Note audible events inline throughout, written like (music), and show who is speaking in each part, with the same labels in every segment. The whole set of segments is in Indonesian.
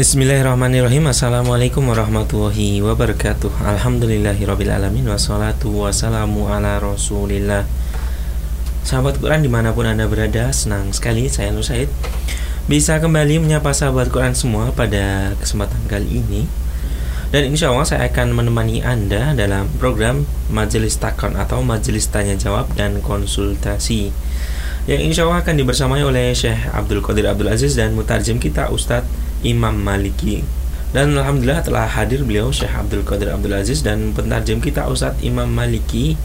Speaker 1: Bismillahirrahmanirrahim. Assalamualaikum warahmatullahi wabarakatuh. Alhamdulillahirrabbilalamin Wassalatu wassalamu ala rasulillah. Sahabat Quran di mana pun anda berada Senang sekali saya Nur Said Bisa kembali menyapa sahabat Quran semua pada kesempatan kali ini. Dan insya Allah saya akan menemani anda dalam program Majelis Takon atau Majelis Tanya Jawab dan Konsultasi Yang insya Allah akan dibersamai oleh Syekh Abdul Qadir Abdul Aziz dan mutarjem kita Ustadz Imam Maliki. Dan Alhamdulillah telah hadir beliau Syekh Abdul Qadir Abdul Aziz dan pentarjem kita Ustadz Imam Maliki.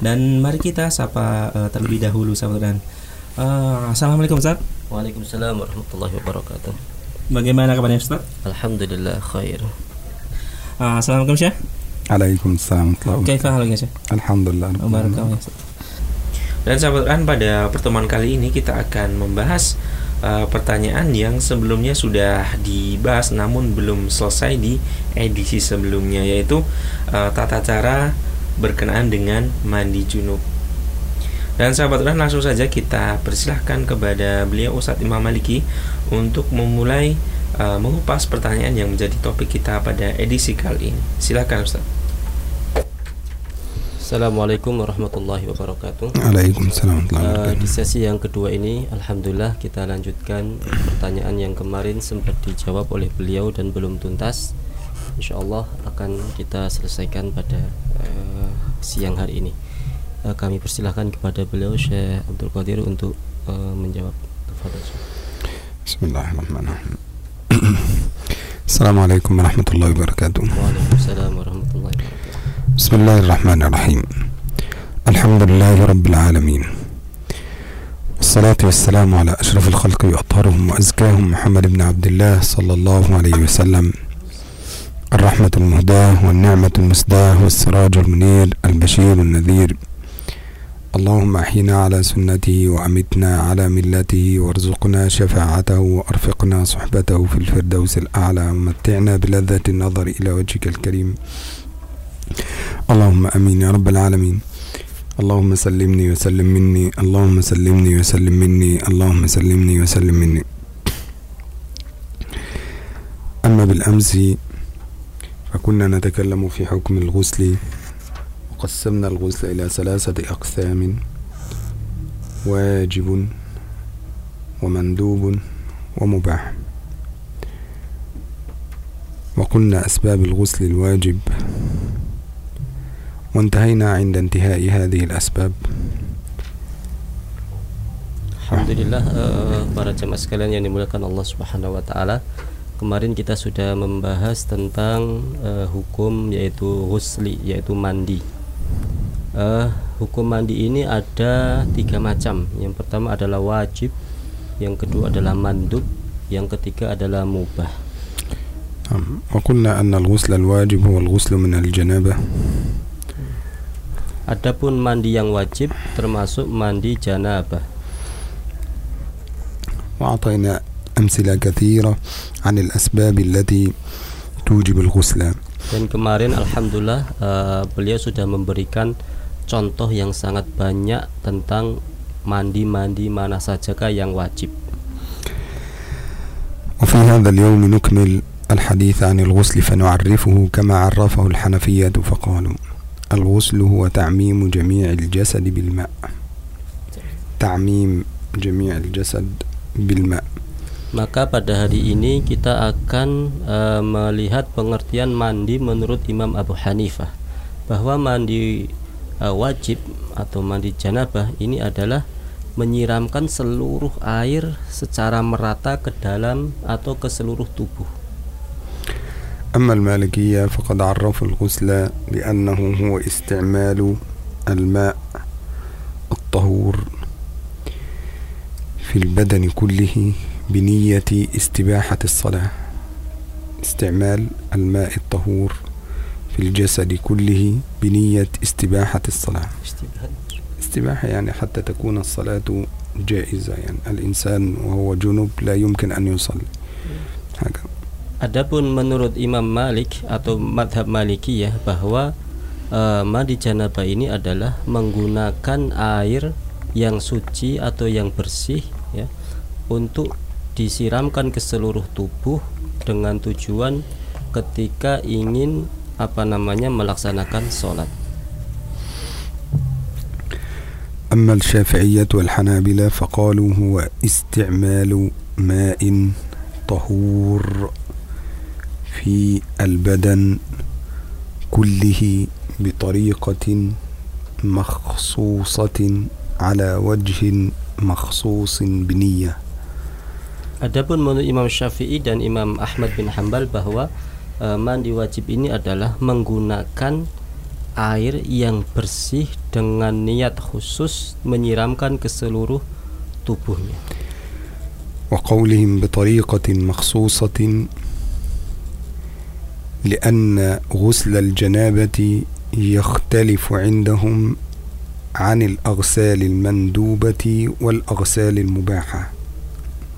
Speaker 1: Dan mari kita sapa uh, terlebih dahulu sahabat dan uh, Assalamualaikum Ustaz
Speaker 2: Waalaikumsalam warahmatullahi wabarakatuh.
Speaker 1: Bagaimana kabarnya Ustaz?
Speaker 2: Alhamdulillah khair.
Speaker 1: Uh, Assalamualaikum Syekh.
Speaker 3: Waalaikumsalam.
Speaker 1: Kaifa halnya Syekh?
Speaker 3: Alhamdulillah.
Speaker 1: Dan sahabat Quran pada pertemuan kali ini kita akan membahas uh, pertanyaan yang sebelumnya sudah dibahas namun belum selesai di edisi sebelumnya yaitu uh, tata cara berkenaan dengan mandi junub. Dan sahabat Quran langsung saja kita persilahkan kepada beliau Ustadz Imam Maliki untuk memulai uh, mengupas pertanyaan yang menjadi topik kita pada edisi kali ini. Silakan Ustadz.
Speaker 2: Assalamualaikum warahmatullahi wabarakatuh.
Speaker 3: Waalaikumsalam.
Speaker 2: Uh, di sesi yang kedua ini, alhamdulillah kita lanjutkan pertanyaan yang kemarin sempat dijawab oleh beliau dan belum tuntas. Insya Allah akan kita selesaikan pada uh, siang hari ini. Uh, kami persilahkan kepada beliau Syekh Abdul Qadir untuk uh, menjawab.
Speaker 3: Bismillahirrahmanirrahim. (clears throat) Assalamualaikum warahmatullahi wabarakatuh.
Speaker 2: Waalaikumsalam warahmatullahi wabarakatuh.
Speaker 3: بسم الله الرحمن الرحيم. الحمد لله رب العالمين. والصلاة والسلام على أشرف الخلق وأطهرهم وأزكاهم محمد بن عبد الله صلى الله عليه وسلم. الرحمة المهداة والنعمة المسداة والسراج المنير البشير النذير. اللهم أحينا على سنته وأمتنا على ملته وارزقنا شفاعته وأرفقنا صحبته في الفردوس الأعلى. ومتعنا بلذة النظر إلى وجهك الكريم. اللهم آمين يا رب العالمين. اللهم سلمني وسلم مني. اللهم سلمني وسلم مني. اللهم سلمني وسلم مني. أما بالأمس فكنا نتكلم في حكم الغسل. وقسمنا الغسل إلى ثلاثة أقسام واجب ومندوب ومباح. وقلنا أسباب الغسل الواجب وانتهينا عند انتهاء هذه الأسباب
Speaker 2: Alhamdulillah uh, para jemaah sekalian yang dimuliakan Allah Subhanahu wa taala. Kemarin kita sudah membahas tentang uh, hukum yaitu husli yaitu mandi. Uh, hukum mandi ini ada tiga macam. Yang pertama adalah wajib, yang kedua adalah mandub, yang ketiga adalah mubah.
Speaker 3: وقلنا أن الغسل الواجب هو الغسل من الجنابة
Speaker 2: Adapun mandi yang wajib termasuk mandi janabah.
Speaker 3: وأعطينا أمثلة كثيرة عن الأسباب التي توجب الغسل.
Speaker 2: Dan kemarin alhamdulillah uh, beliau sudah memberikan contoh yang sangat banyak tentang mandi-mandi mana sajakah yang wajib.
Speaker 3: وفي هذا اليوم نكمل الحديث عن الغسل فنعرفه كما عرفه الحنفية فقالوا الغسل هو تعميم جميع الجسد بالماء تعميم جميع الجسد بالماء
Speaker 2: maka pada hari ini kita akan uh, melihat pengertian mandi menurut Imam Abu Hanifah bahwa mandi uh, wajib atau mandi janabah ini adalah menyiramkan seluruh air secara merata ke dalam atau ke seluruh tubuh
Speaker 3: أما المالكية فقد عرفوا الغسل بأنه هو استعمال الماء الطهور في البدن كله بنية استباحة الصلاة. استعمال الماء الطهور في الجسد كله بنية استباحة الصلاة. استباحة يعني حتى تكون الصلاة جائزة يعني. الإنسان وهو جنب لا يمكن أن يصلي.
Speaker 2: Adapun menurut Imam Malik atau madhab Malikiyah bahwa uh, mandi janabah ini adalah menggunakan air yang suci atau yang bersih ya untuk disiramkan ke seluruh tubuh dengan tujuan ketika ingin apa namanya melaksanakan sholat.
Speaker 3: أما الشافعية والحنابلة فقالوا هو استعمال ماء طهور في البدن كله بطريقة مخصوصة على وجه مخصوص بنية
Speaker 2: Adapun menurut Imam Syafi'i dan Imam Ahmad bin Hambal bahwa e, mandi wajib ini adalah menggunakan air yang bersih dengan niat khusus menyiramkan ke seluruh tubuhnya.
Speaker 3: وقولهم بطريقة مخصوصة لأن غسل الجنابة يختلف عندهم عن الأغسال المندوبة والأغسال المباحة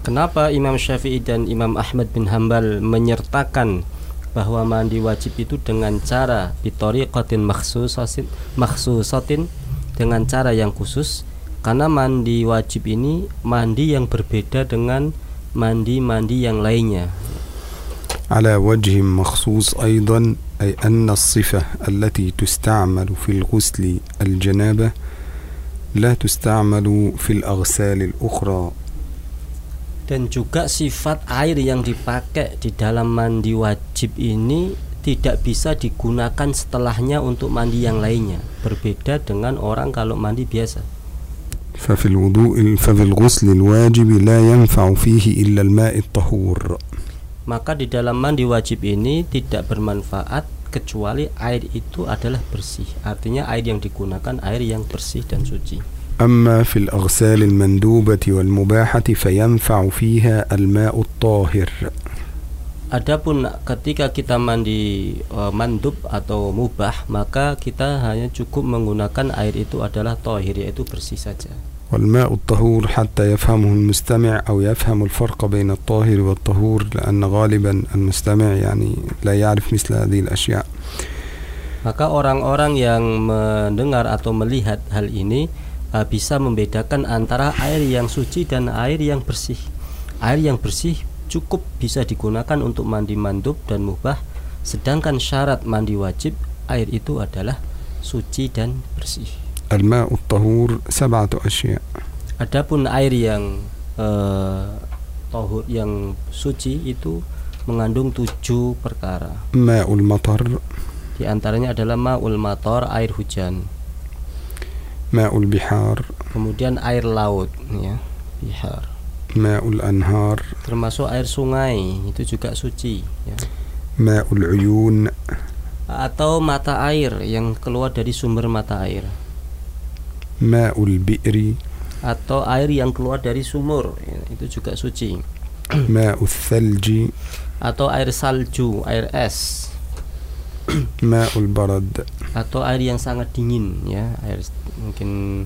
Speaker 2: Kenapa Imam Syafi'i dan Imam Ahmad bin Hambal menyertakan bahwa mandi wajib itu dengan cara bitariqatin makhsusatin makhsusatin dengan cara yang khusus karena mandi wajib ini mandi yang berbeda dengan mandi-mandi yang lainnya
Speaker 3: على وجه مخصوص أيضا أي أن الصفة التي تستعمل في الغسل الجنابة لا تستعمل في الأغسال الأخرى
Speaker 2: dan juga sifat air yang dipakai di dalam mandi wajib ini tidak bisa digunakan setelahnya untuk mandi yang lainnya berbeda dengan orang kalau mandi biasa
Speaker 3: ففي الوضوء ففي الغسل الواجب لا ينفع فيه إلا الماء الطهور
Speaker 2: maka di dalam mandi wajib ini tidak bermanfaat kecuali air itu adalah bersih artinya air yang digunakan air yang bersih dan suci
Speaker 3: أما في الأغسال المندوبة والمباحة فينفع فيها الماء الطاهر
Speaker 2: Adapun ketika kita mandi e, mandub atau mubah maka kita hanya cukup menggunakan air itu adalah tohir yaitu bersih saja.
Speaker 3: والماء الطهور حتى يفهمه المستمع أو يفهم الفرق بين الطاهر والطهور لأن غالبا المستمع يعني لا يعرف مثل هذه الأشياء
Speaker 2: Maka orang-orang yang mendengar atau melihat hal ini e, bisa membedakan antara air yang suci dan air yang bersih. Air yang bersih cukup bisa digunakan untuk mandi mandub dan mubah, sedangkan syarat mandi wajib air itu adalah suci dan bersih.
Speaker 3: الماء الطهور سبعة أشياء
Speaker 2: Adapun air yang eh, tohur yang suci itu mengandung tujuh perkara.
Speaker 3: ماء المطر
Speaker 2: Di antaranya adalah maul mator air hujan,
Speaker 3: ماء البحار
Speaker 2: kemudian air laut, ya, bihar,
Speaker 3: ماء الأنهار
Speaker 2: termasuk air sungai itu juga suci, ya.
Speaker 3: ماء العيون
Speaker 2: atau mata air yang keluar dari sumber mata air,
Speaker 3: ماء البئر
Speaker 2: atau air yang keluar dari sumur, itu juga suci,
Speaker 3: ماء الثلج
Speaker 2: atau air salju, air es,
Speaker 3: ماء البرد
Speaker 2: atau air yang sangat dingin ya air mungkin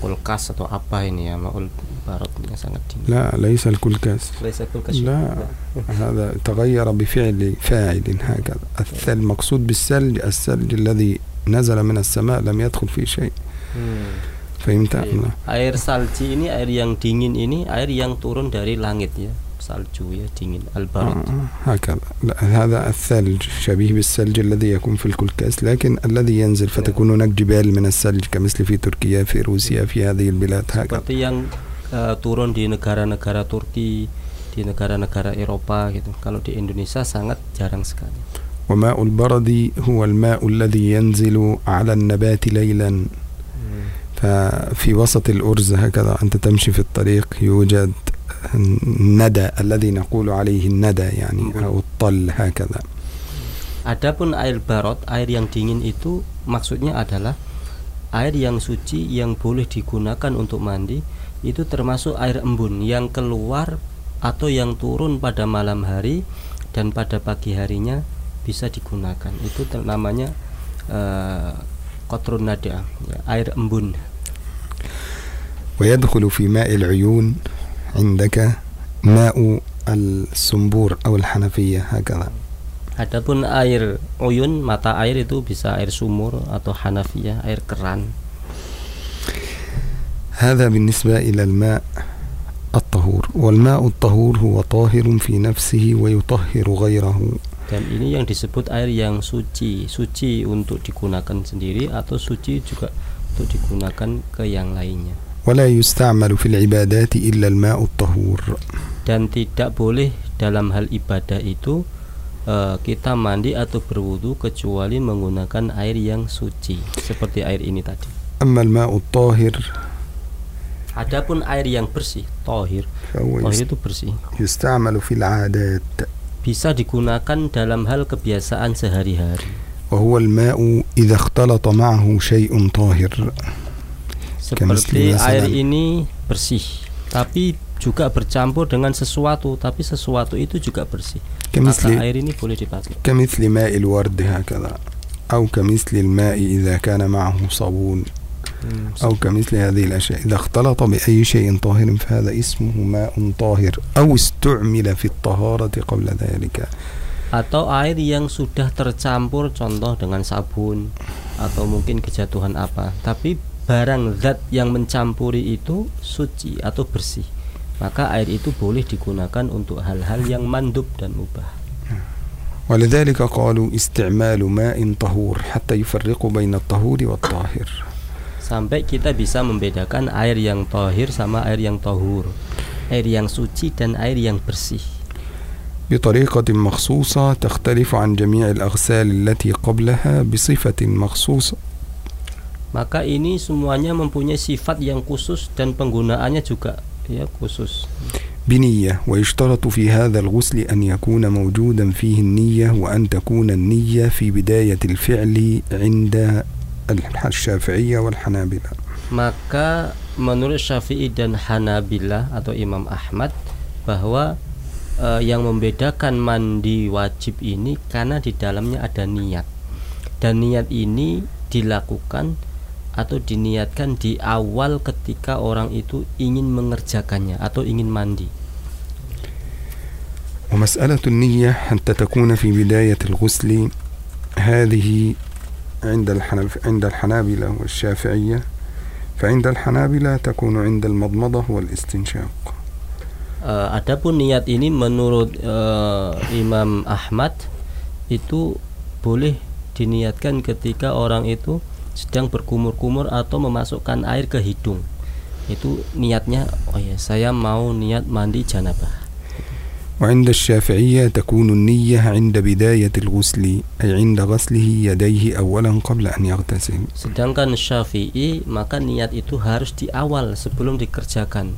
Speaker 2: kulkas atau apa ini ya maul barat yang sangat dingin
Speaker 3: لا ليس الكلكاس
Speaker 2: Laisa kulkas
Speaker 3: لا هذا تغير بفعل فاعل هكذا الثلج مقصود بالثلج الثلج الذي نزل من السماء لم يدخل فيه شيء
Speaker 2: Hmm.
Speaker 3: فهمت
Speaker 2: Iya.
Speaker 3: أم لا
Speaker 2: air salji ini air yang dingin ini air yang turun dari langit ya salju ya dingin al barat
Speaker 3: آه، هكذا لا هذا الثلج شبيه بالثلج الذي يكون في الكلكاس لكن الذي ينزل فتكون هناك جبال من الثلج كمثل في تركيا في روسيا في هذه البلاد هكذا
Speaker 2: seperti yang eh, turun di negara-negara Turki di negara-negara Eropa gitu kalau di Indonesia sangat jarang sekali
Speaker 3: وماء البرد هو الماء الذي ينزل على النبات ليلا ففي وسط الأرز هكذا أنت تمشي في الطريق يوجد الندى الذي نقول عليه الندى يعني أو الطل هكذا
Speaker 2: Adapun air barot, air yang dingin itu maksudnya adalah air yang suci yang boleh digunakan untuk mandi itu termasuk air embun yang keluar atau yang turun pada malam hari dan pada pagi harinya bisa digunakan. Itu ter- namanya eh, kotrun nada, ya, air embun.
Speaker 3: ويدخل في ماء العيون عندك ماء السنبور أو الحنفية هكذا
Speaker 2: Adapun air uyun, mata air itu bisa air sumur atau hanafiyah, air keran.
Speaker 3: هذا بالنسبة إلى الماء الطهور والماء الطهور هو طاهر في نفسه ويطهر غيره
Speaker 2: dan ini yang disebut air yang suci suci untuk digunakan sendiri atau suci juga untuk digunakan ke yang lainnya
Speaker 3: ولا يستعمل في العبادات إلا الماء الطهور
Speaker 2: dan tidak boleh dalam hal ibadah itu eh, kita mandi atau berwudu kecuali menggunakan air yang suci seperti air ini tadi
Speaker 3: أما الماء الطاهر
Speaker 2: adapun air yang bersih tohir
Speaker 3: فهو
Speaker 2: tohir
Speaker 3: يست-
Speaker 2: itu bersih
Speaker 3: يستعمل في العادات
Speaker 2: bisa digunakan dalam hal kebiasaan sehari-hari
Speaker 3: وهو الماء إذا اختلط معه شيء طاهر
Speaker 2: seperti
Speaker 3: مثل
Speaker 2: air
Speaker 3: مثلاً-
Speaker 2: ini bersih tapi juga bercampur dengan sesuatu tapi sesuatu itu juga bersih maka
Speaker 3: كمثل
Speaker 2: air ini boleh dipakai
Speaker 3: كمثل ماء الورد هكذا أو كمثل الماء إذا كان معه صابون أو كمثل هذه الأشياء إذا اختلط بأي شيء طاهر فهذا اسمه ماء طاهر أو استعمل في الطهارة قبل ذلك
Speaker 2: atau air yang sudah tercampur contoh dengan sabun atau mungkin kejatuhan apa tapi barang zat yang mencampuri itu suci atau bersih maka air itu boleh digunakan untuk hal-hal yang mandub dan mubah
Speaker 3: ولذلك قالوا استعمال ماء طهور حتى يفرق بين الطهور والطاهر
Speaker 2: sampai kita bisa membedakan air yang tohir sama air yang tohur air yang suci dan air yang bersih
Speaker 3: بطريقة مخصوصة تختلف عن جميع الأغسال التي قبلها بصفة مخصوصة
Speaker 2: maka ini semuanya mempunyai sifat yang khusus dan penggunaannya juga ya khusus
Speaker 3: بنية ويشترط في هذا الغسل أن يكون موجودا فيه النية وأن تكون النية في بداية الفعل عند الشافعية والحنابلة
Speaker 2: maka menurut Syafi'i dan Hanabilah atau Imam Ahmad bahwa eh, yang membedakan mandi wajib ini karena di dalamnya ada niat dan niat ini dilakukan atau diniatkan di awal ketika orang itu ingin mengerjakannya atau ingin mandi
Speaker 3: ومسألة النية حتى تكون في بداية الغسل هذه عند الحنف عند الحنابلة والشافعية فعند الحنابلة تكون عند المضمضة والاستنشاق
Speaker 2: Eh, adapun niat ini menurut eh, Imam Ahmad itu boleh diniatkan ketika orang itu sedang berkumur-kumur atau memasukkan air ke hidung. Itu niatnya oh ya saya mau niat mandi janabah.
Speaker 3: وعند الشافعية تكون النية عند بداية الغسل أي عند غسله يديه أولا قبل أن يغتسل
Speaker 2: Sedangkan Syafi'i maka niat itu harus di awal sebelum dikerjakan.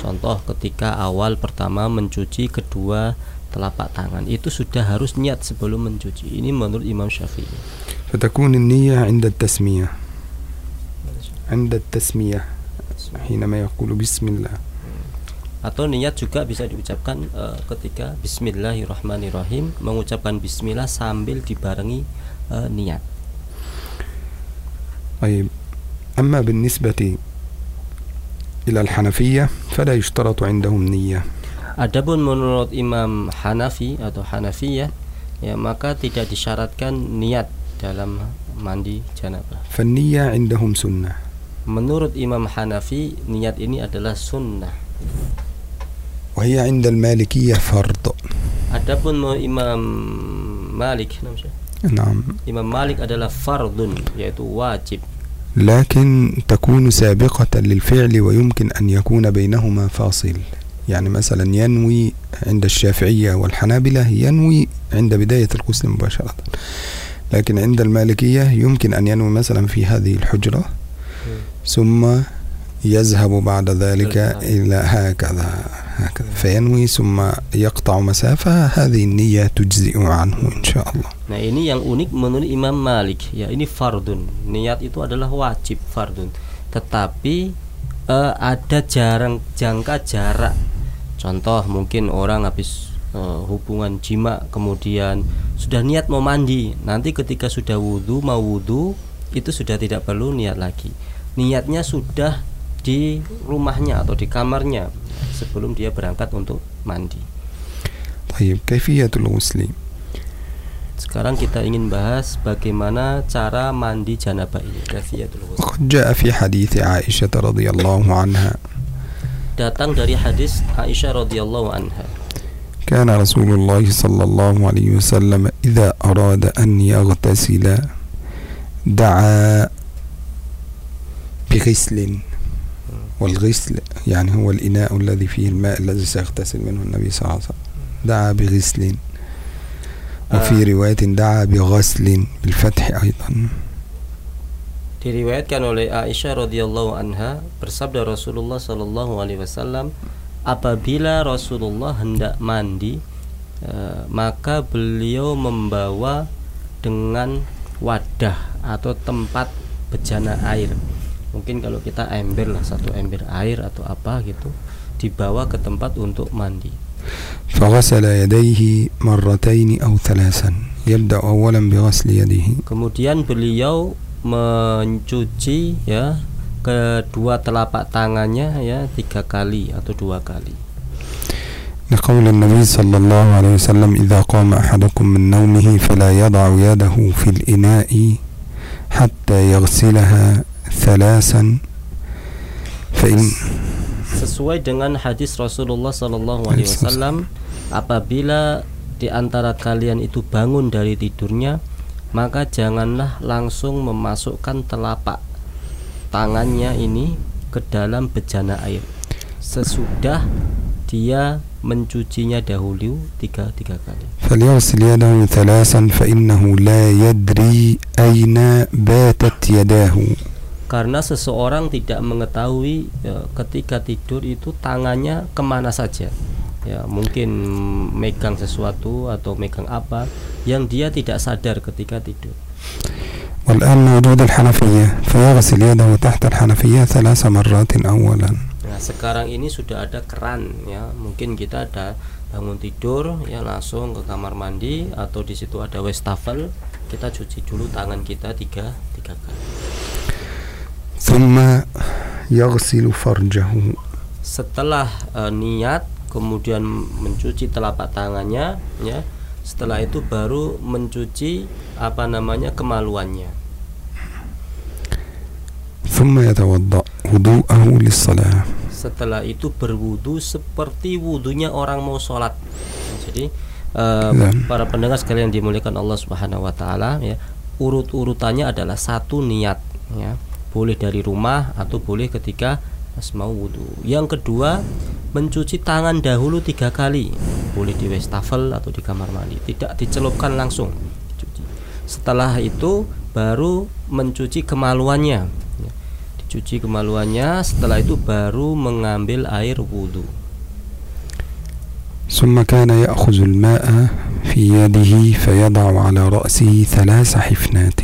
Speaker 2: Contoh ketika awal pertama mencuci kedua telapak tangan itu sudah harus niat sebelum mencuci. Ini menurut Imam Syafi'i.
Speaker 3: فتكون النية عند التسمية عند التسمية حينما يقول بسم الله
Speaker 2: Atau niat juga bisa diucapkan eh, ketika Bismillahirrahmanirrahim mengucapkan Bismillah sambil dibarengi eh, niat.
Speaker 3: طيب أما بالنسبة إلى الحنفية فلا يشترط عندهم نية
Speaker 2: Adapun menurut Imam Hanafi atau Hanafiyah ya maka tidak disyaratkan niat dalam mandi janabah.
Speaker 3: فالنية عندهم سنة
Speaker 2: Menurut Imam Hanafi niat ini adalah sunnah.
Speaker 3: وهي عند المالكية فرض
Speaker 2: Adapun menurut Imam Malik, nama saya?
Speaker 3: نعم
Speaker 2: Imam Malik adalah fardun yaitu wajib.
Speaker 3: لكن تكون سابقة للفعل ويمكن أن يكون بينهما فاصل يعني مثلا ينوي عند الشافعية والحنابلة ينوي عند بداية الغسل مباشرة. لكن عند المالكية يمكن أن ينوي مثلا في هذه الحجرة ثم يذهب بعد ذلك إلى هكذا هكذا. فينوي ثم يقطع مسافة هذه النية تجزئ عنه إن شاء الله.
Speaker 2: Nah ini yang unik menurut Imam Malik. Ya ini fardun. Niat itu adalah wajib fardun. Tetapi eh, ada jarang jangka jarak contoh mungkin orang habis uh, hubungan jima kemudian sudah niat mau mandi nanti ketika sudah wudhu mau wudhu itu sudah tidak perlu niat lagi niatnya sudah di rumahnya atau di kamarnya sebelum dia berangkat untuk mandi.
Speaker 3: Baik, kaifiyatul ghusli.
Speaker 2: Sekarang kita ingin bahas bagaimana cara mandi janabah ini.
Speaker 3: Kaifiyatul ghusli. Ja'a fi hadits Aisyah radhiyallahu anha
Speaker 2: datang dari hadis Aisyah radhiyallahu anha.
Speaker 3: كان رسول الله صلى الله عليه وسلم إذا أراد أن يغتسل دعا بغسل والغسل يعني هو الإناء الذي فيه الماء الذي سيغتسل منه النبي صلى الله عليه وسلم دعا بغسل وفي. رواية دعا بغسل بالفتح أيضا
Speaker 2: Diriwayatkan oleh Aisyah radhiyallahu anha bersabda Rasulullah sallallahu alaihi wasallam apabila Rasulullah hendak mandi eh, maka beliau membawa dengan wadah atau tempat bejana air. Mungkin kalau kita ember lah satu ember air atau apa gitu dibawa ke tempat untuk mandi.
Speaker 3: فغسل يديه مرتين أو ثلاثا يبدأ أولا بغسل يده
Speaker 2: Kemudian beliau mencuci ya kedua telapak tangannya ya tiga kali atau dua kali.
Speaker 3: لقول النبي صلى الله عليه وسلم إذا قام أحدكم من نومه فلا يضع يده في الإناء حتى يغسلها ثلاثا فإن
Speaker 2: Sesuai dengan hadis Rasulullah Sallallahu Alaihi Wasallam, apabila di antara kalian itu bangun dari tidurnya, maka janganlah langsung memasukkan telapak tangannya ini ke dalam bejana air. Sesudah dia mencucinya dahulu tiga tiga kali.
Speaker 3: فليغسل يده ثلاثا فإنه لا يدري أين باتت يداه
Speaker 2: Karena seseorang tidak mengetahui ya, ketika tidur itu tangannya kemana saja. Ya mungkin megang sesuatu atau megang apa yang dia tidak sadar ketika tidur.
Speaker 3: والآن موجود الحنفية فيغسل يده تحت الحنفية ثلاث مرات أولا
Speaker 2: Nah sekarang ini sudah ada keran ya mungkin kita ada bangun tidur ya langsung ke kamar mandi atau di situ ada wastafel kita cuci dulu tangan kita tiga tiga kali.
Speaker 3: ثم يغسل فرجه
Speaker 2: setelah eh, niat kemudian mencuci telapak tangannya ya. Setelah itu baru mencuci apa namanya kemaluannya. Setelah itu berwudu seperti wudunya orang mau sholat. Jadi
Speaker 3: uh,
Speaker 2: para pendengar sekalian dimuliakan Allah Subhanahu Wa Taala ya. Urut urutannya adalah satu niat ya. Boleh dari rumah atau boleh ketika pas mau wudhu yang kedua mencuci tangan dahulu tiga kali boleh di wastafel atau di kamar mandi tidak dicelupkan langsung dicuci setelah itu baru mencuci kemaluannya ya. dicuci kemaluannya setelah itu baru mengambil air wudhu
Speaker 3: ثم كان يأخذ الماء في يده فيضع على رأسه ثلاث حفنات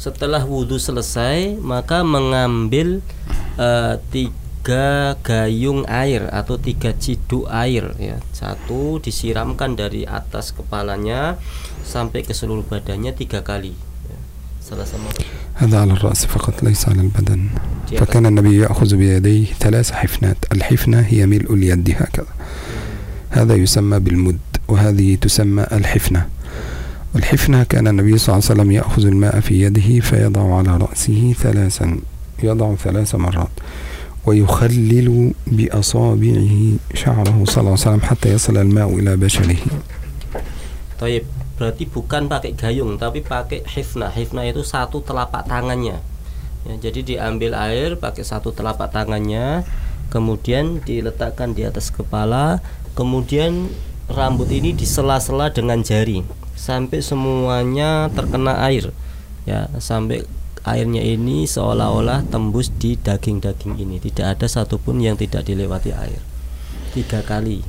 Speaker 2: Setelah wudhu selesai, maka mengambil eh, tiga gayung air atau tiga ciduk air. Ya, satu disiramkan dari atas kepalanya sampai ke seluruh badannya tiga kali. Ya, salah sama
Speaker 3: هذا على الرأس فقط ليس على البدن
Speaker 2: di atas.
Speaker 3: فكان النبي يأخذ بيديه ثلاث حفنات الحفنة هي ملء اليد هكذا هذا يسمى بالمد وهذه تسمى الحفنة والحفنة كان النبي صلى الله عليه وسلم يأخذ الماء في يده فيضع على رأسه ثلاثا يضع ثلاث مرات ويخلل بأصابعه شعره صلى الله عليه وسلم حتى يصل الماء إلى بشره
Speaker 2: Taib, berarti bukan pakai gayung tapi pakai hifna. Hifna itu satu telapak tangannya. Ya, jadi diambil air pakai satu telapak tangannya, kemudian diletakkan di atas kepala, kemudian rambut ini disela-sela dengan jari sampai semuanya terkena air. Ya, sampai airnya ini seolah-olah tembus di daging-daging ini. Tidak ada satupun yang tidak dilewati air. Tiga kali.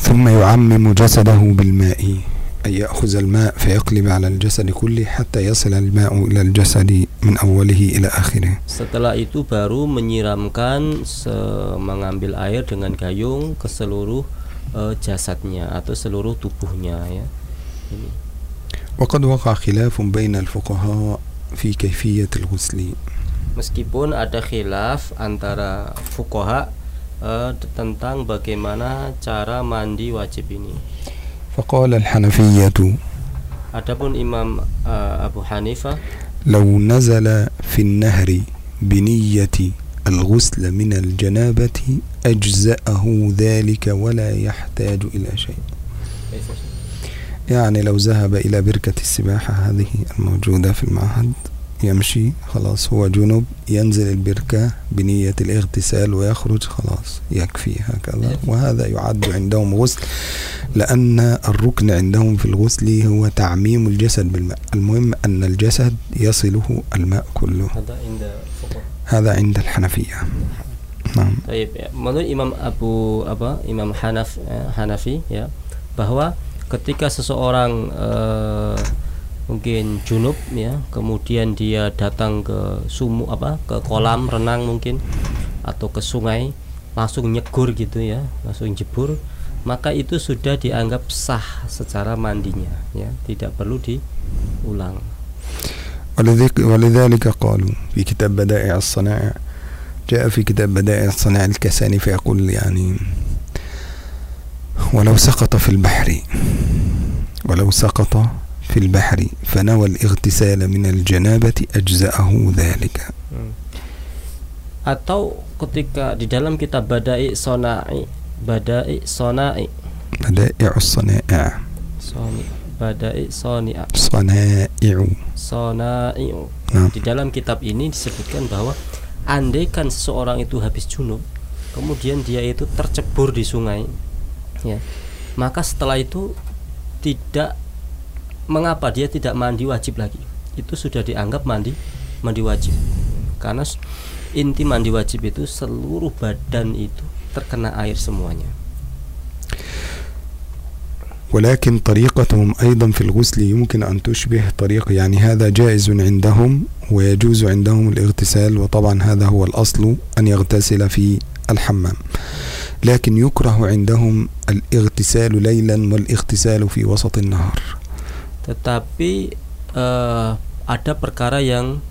Speaker 3: ثم يعمم جسده بالماء أي يأخذ الماء فيقلب على الجسد كله حتى يصل الماء إلى الجسد من أوله إلى آخره
Speaker 2: Setelah itu baru menyiramkan se- mengambil air dengan gayung ke seluruh eh, jasadnya atau seluruh tubuhnya ya. Ini.
Speaker 3: وقد وقع خلاف بين الفقهاء في كيفية الغسل.
Speaker 2: Meskipun ada khilaf antara fuqaha eh, tentang bagaimana cara mandi wajib ini.
Speaker 3: فقال الحنفية
Speaker 2: Adapun Imam eh, Abu Hanifah
Speaker 3: لو نزل في النهر بنية الغسل من الجنابة أجزأه ذلك ولا يحتاج إلى شيء. يعني لو ذهب إلى بركة السباحة هذه الموجودة في المعهد يمشي خلاص هو جنوب ينزل البركة بنية الاغتسال ويخرج خلاص يكفي هكذا. وهذا يعد عندهم غسل لأن الركن عندهم في الغسل هو تعميم الجسد بالماء. المهم أن الجسد يصله الماء كله.
Speaker 2: هذا عند
Speaker 3: هذا عند الحنفية. نعم.
Speaker 2: ya. menurut Imam Abu apa Imam Hanaf eh, Hanafi ya bahwa ketika seseorang eh, mungkin junub ya kemudian dia datang ke sumu apa ke kolam renang mungkin atau ke sungai langsung nyegur gitu ya langsung jebur maka itu sudah dianggap sah secara mandinya ya tidak perlu diulang
Speaker 3: ولذلك, ولذلك قالوا في كتاب بدائع الصنائع جاء في كتاب بدائع الصنائع الكساني فيقول يعني ولو سقط في البحر ولو سقط في البحر فنوى الاغتسال من الجنابة أجزأه ذلك
Speaker 2: atau ketika di dalam kitab Badai Sonai Badai Sonai
Speaker 3: بدائع الصنائع
Speaker 2: Soni Badai Sonia
Speaker 3: صنائع
Speaker 2: Sonai
Speaker 3: نعم
Speaker 2: di dalam kitab ini disebutkan bahwa andaikan seseorang itu habis junub kemudian dia itu tercebur di sungai ya maka setelah itu tidak mengapa dia tidak mandi wajib lagi itu sudah dianggap mandi mandi wajib karena s- inti mandi wajib itu seluruh badan itu terkena air semuanya
Speaker 3: ولكن طريقتهم أيضا في الغسل يمكن أن تشبه طريقة يعني هذا جائز عندهم ويجوز عندهم الاغتسال وطبعا هذا هو الأصل أن يغتسل في الحمام لكن يكره عندهم الاغتسال ليلا والاغتسال في وسط النهار
Speaker 2: tetapi eh, ada perkara yang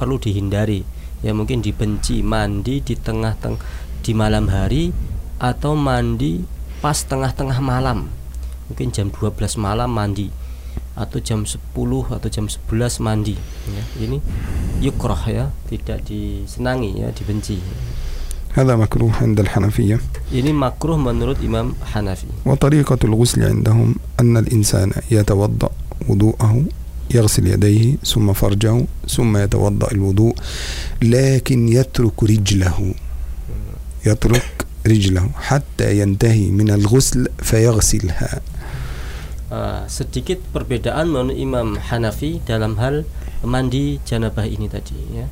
Speaker 2: perlu dihindari ya mungkin dibenci mandi di tengah-tengah di malam hari atau mandi pas tengah-tengah malam mungkin jam 12 malam mandi atau jam 10 atau jam 11 mandi ya ini yukroh ya tidak disenangi ya dibenci
Speaker 3: هذا مكروه عند الحنفية.
Speaker 2: ini makruh menurut Imam Hanafi
Speaker 3: وطريقة الغسل عندهم أن الإنسان يتوضأ وضوءه يغسل يديه ثم فرجه ثم يتوضأ الوضوء لكن يترك رجله. يترك رجله حتى ينتهي من الغسل فيغسلها.
Speaker 2: Ah, sedikit perbedaan menurut Imam Hanafi dalam hal mandi janabah ini tadi ya.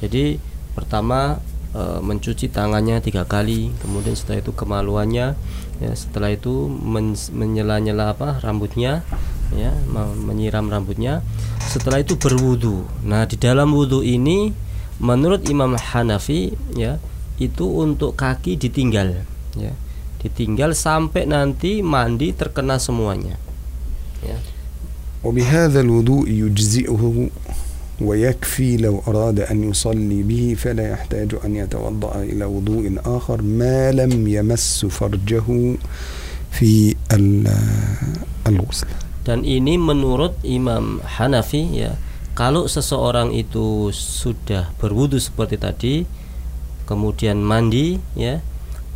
Speaker 2: Jadi pertama eh, mencuci tangannya tiga kali, kemudian setelah itu kemaluannya, ya setelah itu men- menyela-nyela apa rambutnya, ya me- menyiram rambutnya. Setelah itu berwudu. Nah di dalam wudu ini menurut Imam Hanafi ya itu untuk kaki ditinggal, ya ditinggal sampai nanti mandi terkena semuanya. Ya.
Speaker 3: وبهذا الوضوء يجزئه ويكفي لو أراد أن يصلي به فلا يحتاج أن يتوضأ إلى وضوء آخر ما لم يمس فرجه في ال- الغسل
Speaker 2: Dan ini menurut Imam Hanafi ya, kalau seseorang itu sudah berwudu seperti tadi, kemudian mandi ya,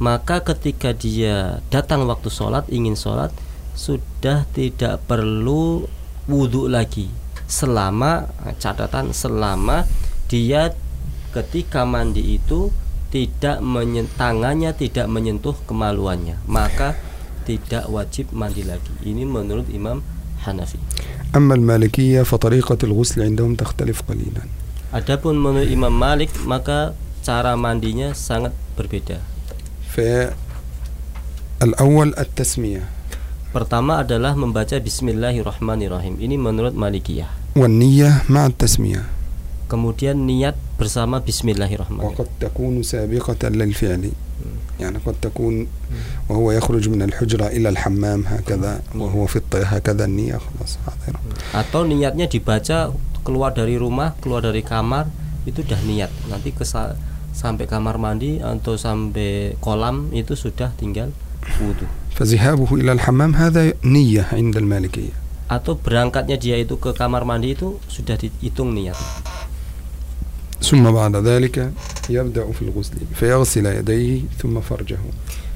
Speaker 2: maka ketika dia datang waktu sholat ingin sholat sudah tidak perlu wudhu lagi selama catatan selama dia ketika mandi itu tidak menyen- tangannya tidak menyentuh kemaluannya maka tidak wajib mandi lagi ini menurut Imam Hanafi
Speaker 3: أما المالكية فطريقة الغسل عندهم تختلف قليلا
Speaker 2: adapun menurut Imam Malik maka cara mandinya sangat berbeda
Speaker 3: فالأول التسمية
Speaker 2: pertama adalah membaca Bismillahirrahmanirrahim ini menurut Malikiyah
Speaker 3: والنية مع التسمية
Speaker 2: kemudian niat bersama Bismillahirrahmanirrahim
Speaker 3: وقد تكون سابقة للفعل يعني قد تكون وهو يخرج من الحجرة إلى الحمام هكذا وهو في الط... هكذا النية خلاص حاضر
Speaker 2: atau niatnya dibaca keluar dari rumah keluar dari kamar itu udah niat nanti ke sampai kamar mandi atau sampai kolam itu sudah tinggal wudhu
Speaker 3: فذهابه إلى الحمام هذا نية عند المالكية
Speaker 2: atau berangkatnya dia itu ke kamar mandi itu sudah dihitung niat
Speaker 3: ثم بعد ذلك يبدأ في الغسل فيغسل يديه ثم فرجه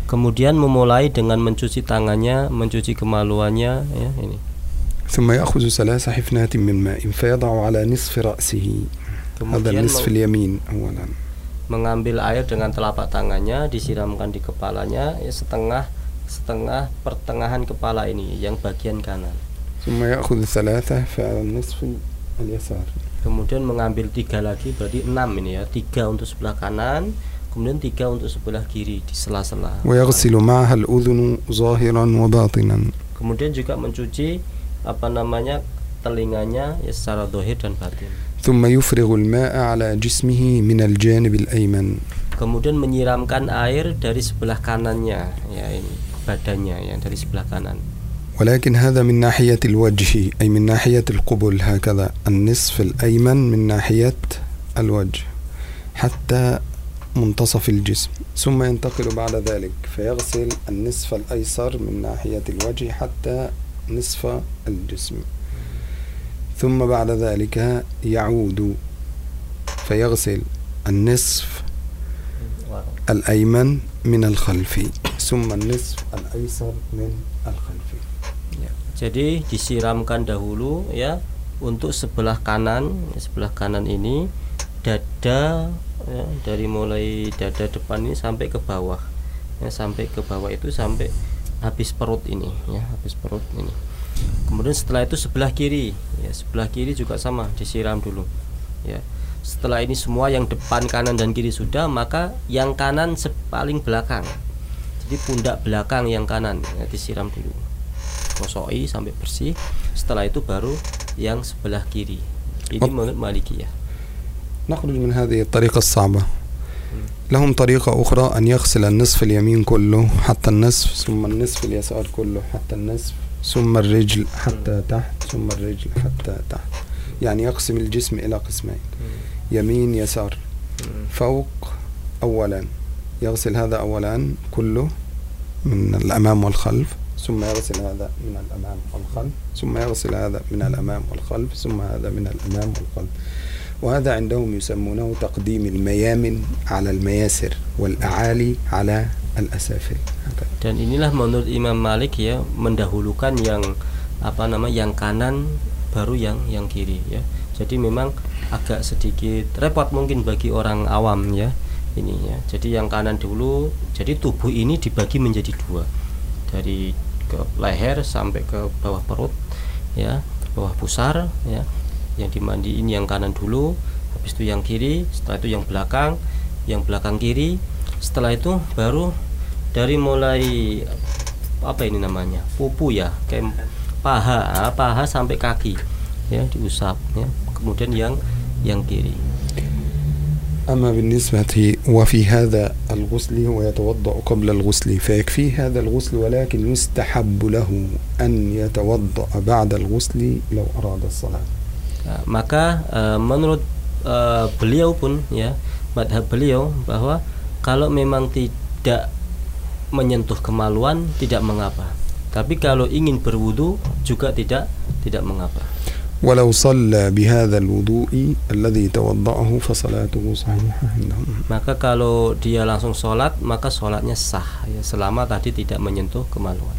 Speaker 2: kemudian memulai dengan mencuci tangannya mencuci kemaluannya ya ini
Speaker 3: ثم يأخذ ثلاث حفنات من ماء فيضع على نصف رأسه هذا
Speaker 2: kemudian
Speaker 3: النصف
Speaker 2: meng-
Speaker 3: اليمين أولا
Speaker 2: mengambil air dengan telapak tangannya disiramkan di kepalanya ya setengah setengah pertengahan kepala ini yang bagian kanan
Speaker 3: ثم يأخذ ثلاثة فعلى النصف اليسار
Speaker 2: kemudian mengambil tiga lagi berarti enam ini ya tiga untuk sebelah kanan kemudian tiga untuk sebelah kiri di sela-sela
Speaker 3: ويغسل معها الأذن ظاهرا وباطنا
Speaker 2: kemudian juga mencuci apa namanya telinganya ya secara dohir dan batin
Speaker 3: ثم يفرغ الماء على جسمه من الجانب الأيمن
Speaker 2: kemudian menyiramkan air dari sebelah kanannya ya ini badannya ya dari sebelah kanan
Speaker 3: ولكن هذا من ناحية الوجه أي من ناحية القبل هكذا. النصف الأيمن من ناحية الوجه حتى منتصف الجسم. ثم ينتقل بعد ذلك فيغسل النصف الأيسر من ناحية الوجه حتى نصف الجسم. ثم بعد ذلك يعود فيغسل النصف الأيمن من الخلف ثم النصف الأيسر من
Speaker 2: Jadi disiramkan dahulu ya untuk sebelah kanan, sebelah kanan ini dada ya, dari mulai dada depan ini sampai ke bawah. Ya, sampai ke bawah itu sampai habis perut ini ya, habis perut ini. Kemudian setelah itu sebelah kiri, ya sebelah kiri juga sama disiram dulu. Ya. Setelah ini semua yang depan, kanan dan kiri sudah, maka yang kanan se- paling belakang. Jadi pundak belakang yang kanan ya, disiram dulu gosoi sampai bersih. Setelah itu baru yang sebelah kiri. Ini menurut Malikiyah.
Speaker 3: نخرج من هذه الطريقة الصعبة. لهم طريقة أخرى أن يغسل النصف اليمين كله حتى النصف ثم النصف اليسار كله حتى النصف ثم الرجل حتى تحت ثم الرجل حتى تحت. يعني يقسم الجسم إلى قسمين يمين يسار. فوق أولا يغسل هذا أولا كله من الأمام والخلف. ثم يغسل هذا من الأمام والخلف ثم يغسل هذا من الأمام والخلف ثم هذا من الأمام والخلف وهذا عندهم يسمونه تقديم الميامن على المياسر والأعالي على الأسافل هكذا.
Speaker 2: dan inilah menurut Imam Malik ya mendahulukan yang apa nama yang kanan baru yang yang kiri ya jadi memang agak sedikit repot mungkin bagi orang awam ya ini ya jadi yang kanan dulu jadi tubuh ini dibagi menjadi dua dari ke leher sampai ke bawah perut ya bawah pusar ya. Yang dimandiin yang kanan dulu habis itu yang kiri setelah itu yang belakang yang belakang kiri. Setelah itu baru dari mulai apa ini namanya pupu ya kayak paha ah, paha sampai kaki ya diusap ya. Kemudian yang yang kiri
Speaker 3: أما بالنسبة وفي هذا الغسل ويتوضأ قبل الغسل فيكفيه هذا الغسل ولكن يستحب له أن يتوضأ بعد الغسل لو أراد الصلاة
Speaker 2: Nah, maka eh, menurut eh, beliau pun ya madhab beliau bahwa kalau memang tidak menyentuh kemaluan tidak mengapa tapi kalau ingin berwudu juga tidak tidak mengapa
Speaker 3: ولو صلى بهذا الوضوء الذي توضأه فصلاته صحيحة عندهم
Speaker 2: maka kalau dia langsung sholat maka sholatnya sah. Ya selama tadi tidak menyentuh kemaluan.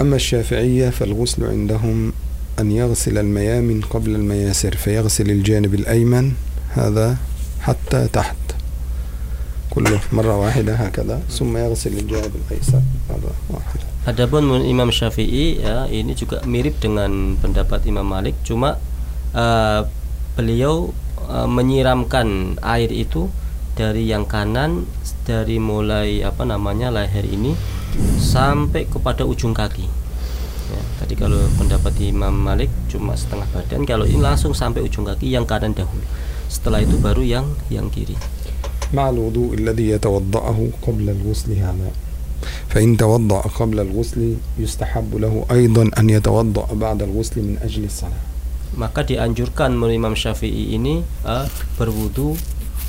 Speaker 3: أما الشافعية فالغسل عندهم أن يغسل الميامن قبل المياسر فيغسل الجانب الأيمن هذا حتى تحت. كله مرة واحدة هكذا ثم يغسل الجانب الأيسر مرة واحدة
Speaker 2: Adapun menurut Imam Syafi'i ya ini juga mirip dengan pendapat Imam Malik cuma eh, beliau eh, menyiramkan air itu dari yang kanan dari mulai apa namanya leher ini sampai kepada ujung kaki. Ya, tadi kalau pendapat Imam Malik cuma setengah badan kalau ini langsung sampai ujung kaki yang kanan dahulu. Setelah itu baru yang yang kiri.
Speaker 3: مع الوضوء الذي يتوضأه قبل الغسل هذا فإن توضأ قبل الغسل يستحب له أيضا أن يتوضأ بعد الغسل من أجل الصلاة
Speaker 2: maka dianjurkan menurut Imam Syafi'i ini eh, berwudu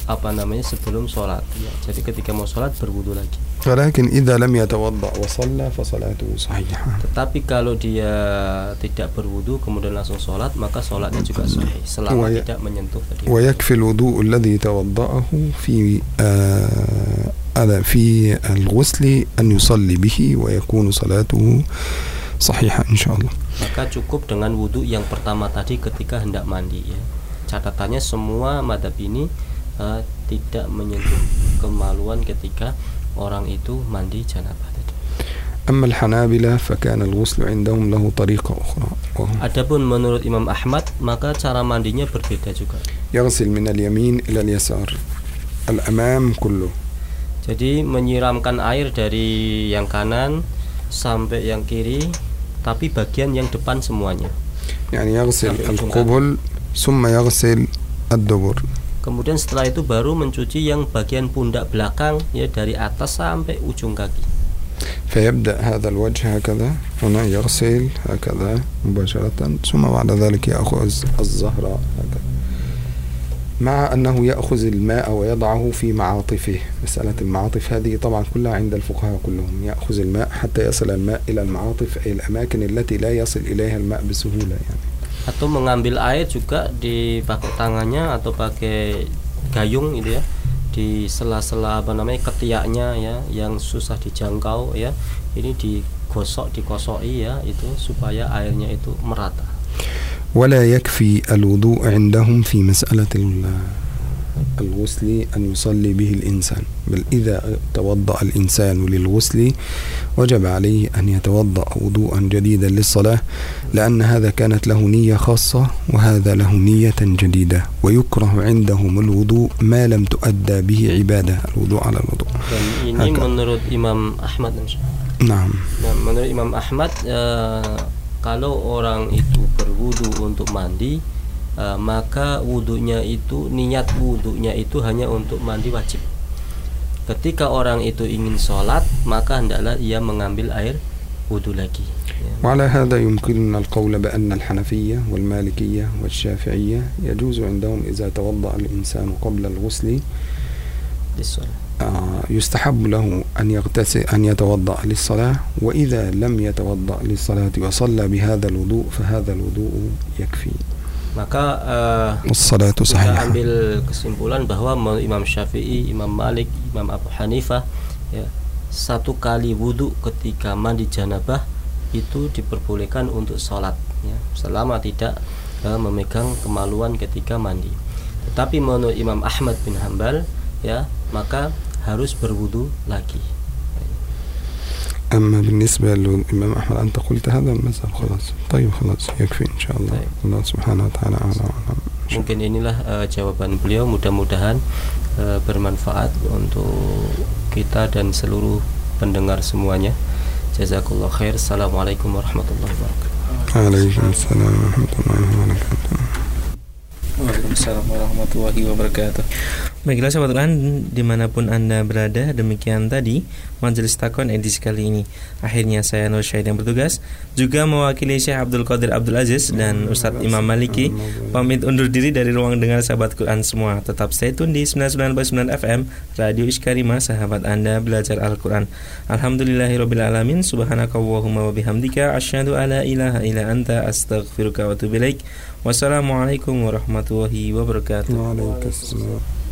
Speaker 2: apa namanya sebelum sholat ya. jadi ketika mau sholat berwudu lagi
Speaker 3: ولكن إذا لم يتوضأ وصلى فصلاته صحيحة
Speaker 2: Tetapi kalau dia tidak berwudu kemudian langsung sholat maka sholatnya juga sahih selama tidak menyentuh.
Speaker 3: ويكفي الوضوء الذي توضأه في آه هذا في الغسل أن يصلي به ويكون صلاته صحيحة إن شاء الله
Speaker 2: Maka cukup dengan wudhu yang pertama tadi ketika hendak mandi ya. Catatannya semua madhab ini eh, tidak menyentuh kemaluan ketika orang itu mandi janabah tadi.
Speaker 3: أما الحنابلة فكان الغسل عندهم له طريقة أخرى وهو
Speaker 2: Adapun menurut Imam Ahmad maka cara mandinya berbeda juga.
Speaker 3: يغسل من اليمين إلى اليسار الأمام كله
Speaker 2: Jadi menyiramkan air dari yang kanan sampai yang kiri tapi bagian yang depan semuanya.
Speaker 3: يعني يغسل
Speaker 2: Sampai ujung
Speaker 3: القبل ثم يغسل الدبر
Speaker 2: Kemudian setelah itu baru mencuci yang bagian pundak belakang ya dari atas sampai ujung kaki.
Speaker 3: فيبدأ هذا الوجه هكذا هنا يغسل هكذا مباشرة ثم بعد ذلك يأخذ الظهر هكذا مع أنه يأخذ الماء ويضعه في معاطفه مسألة المعاطف هذه طبعا كلها عند الفقهاء كلهم يأخذ الماء حتى يصل الماء إلى المعاطف أي الأماكن التي لا يصل إليها الماء بسهولة يعني
Speaker 2: Atau mengambil air juga dipakai tangannya atau pakai gayung gitu ya di sela-sela apa namanya ketiaknya ya yang susah dijangkau ya ini digosok dikosoki ya itu supaya airnya itu merata.
Speaker 3: ولا يكفي الوضوء عندهم في مسألة ال- الغسل أن يصلي به الإنسان. بل إذا توضأ الإنسان للغسل وجب عليه أن يتوضأ وضوءا جديدا للصلاة لأن هذا كانت له نية خاصة وهذا له نية جديدة ويكره عندهم الوضوء ما لم تؤدى به عبادة الوضوء على الوضوء. Agak.
Speaker 2: menurut Imam Ahmad
Speaker 3: نعم.
Speaker 2: Nah, menurut Imam Ahmad eh, kalau orang itu berwudu untuk mandi eh, maka wudunya itu niat wudunya itu hanya untuk mandi wajib. Ketika orang itu ingin sholat maka hendaklah ia mengambil air wudu lagi. Ya,
Speaker 3: وعلى هذا يمكننا القول بأن الحنفية والمالكية والشافعية يجوز عندهم إذا توضأ الإنسان قبل الغسل
Speaker 2: di sholat.
Speaker 3: آه، يستحب له أن يغتسل أن يتوضأ للصلاة وإذا لم يتوضأ للصلاة وصلى بهذا الوضوء فهذا الوضوء يكفي
Speaker 2: Maka eh,
Speaker 3: والصلاة
Speaker 2: kita
Speaker 3: صحيحة
Speaker 2: ambil kesimpulan bahwa menurut Imam Syafi'i, Imam Malik, Imam Abu Hanifah ya, satu kali wudhu ketika mandi janabah itu diperbolehkan untuk sholat ya, selama tidak eh, memegang kemaluan ketika mandi. Tetapi menurut Imam Ahmad bin Hambal ya maka harus berwudhu lagi.
Speaker 3: أما بالنسبة للإمام أحمد أنت قلت هذا المذهب خلاص طيب خلاص يكفي إن شاء الله
Speaker 2: طيب.
Speaker 3: الله سبحانه وتعالى أعلى وأعلم
Speaker 2: Mungkin inilah eh, jawaban beliau. Mudah-mudahan eh, bermanfaat untuk kita dan seluruh pendengar semuanya. Jazakallah khair. Assalamualaikum warahmatullahi wabarakatuh.
Speaker 3: عليكم السلام ورحمة الله وبركاته
Speaker 1: Waalaikumsalam warahmatullahi wabarakatuh Baiklah sahabat Quran di mana pun Anda berada demikian tadi majelis takon edisi kali ini. Akhirnya saya Nur Syahid yang bertugas juga mewakili Syekh Abdul Qadir Abdul Aziz dan Ustadz Imam Maliki pamit undur diri dari ruang dengar sahabat Quran semua. Tetap stay tune di 99.9 FM Radio Iskarima sahabat Anda belajar Al-Quran. Alhamdulillahirobbilalamin alamin subhanakallahumma wa bihamdika alla ilaha illa anta astaghfiruka wa atubu. Wassalamualaikum warahmatullahi wabarakatuh.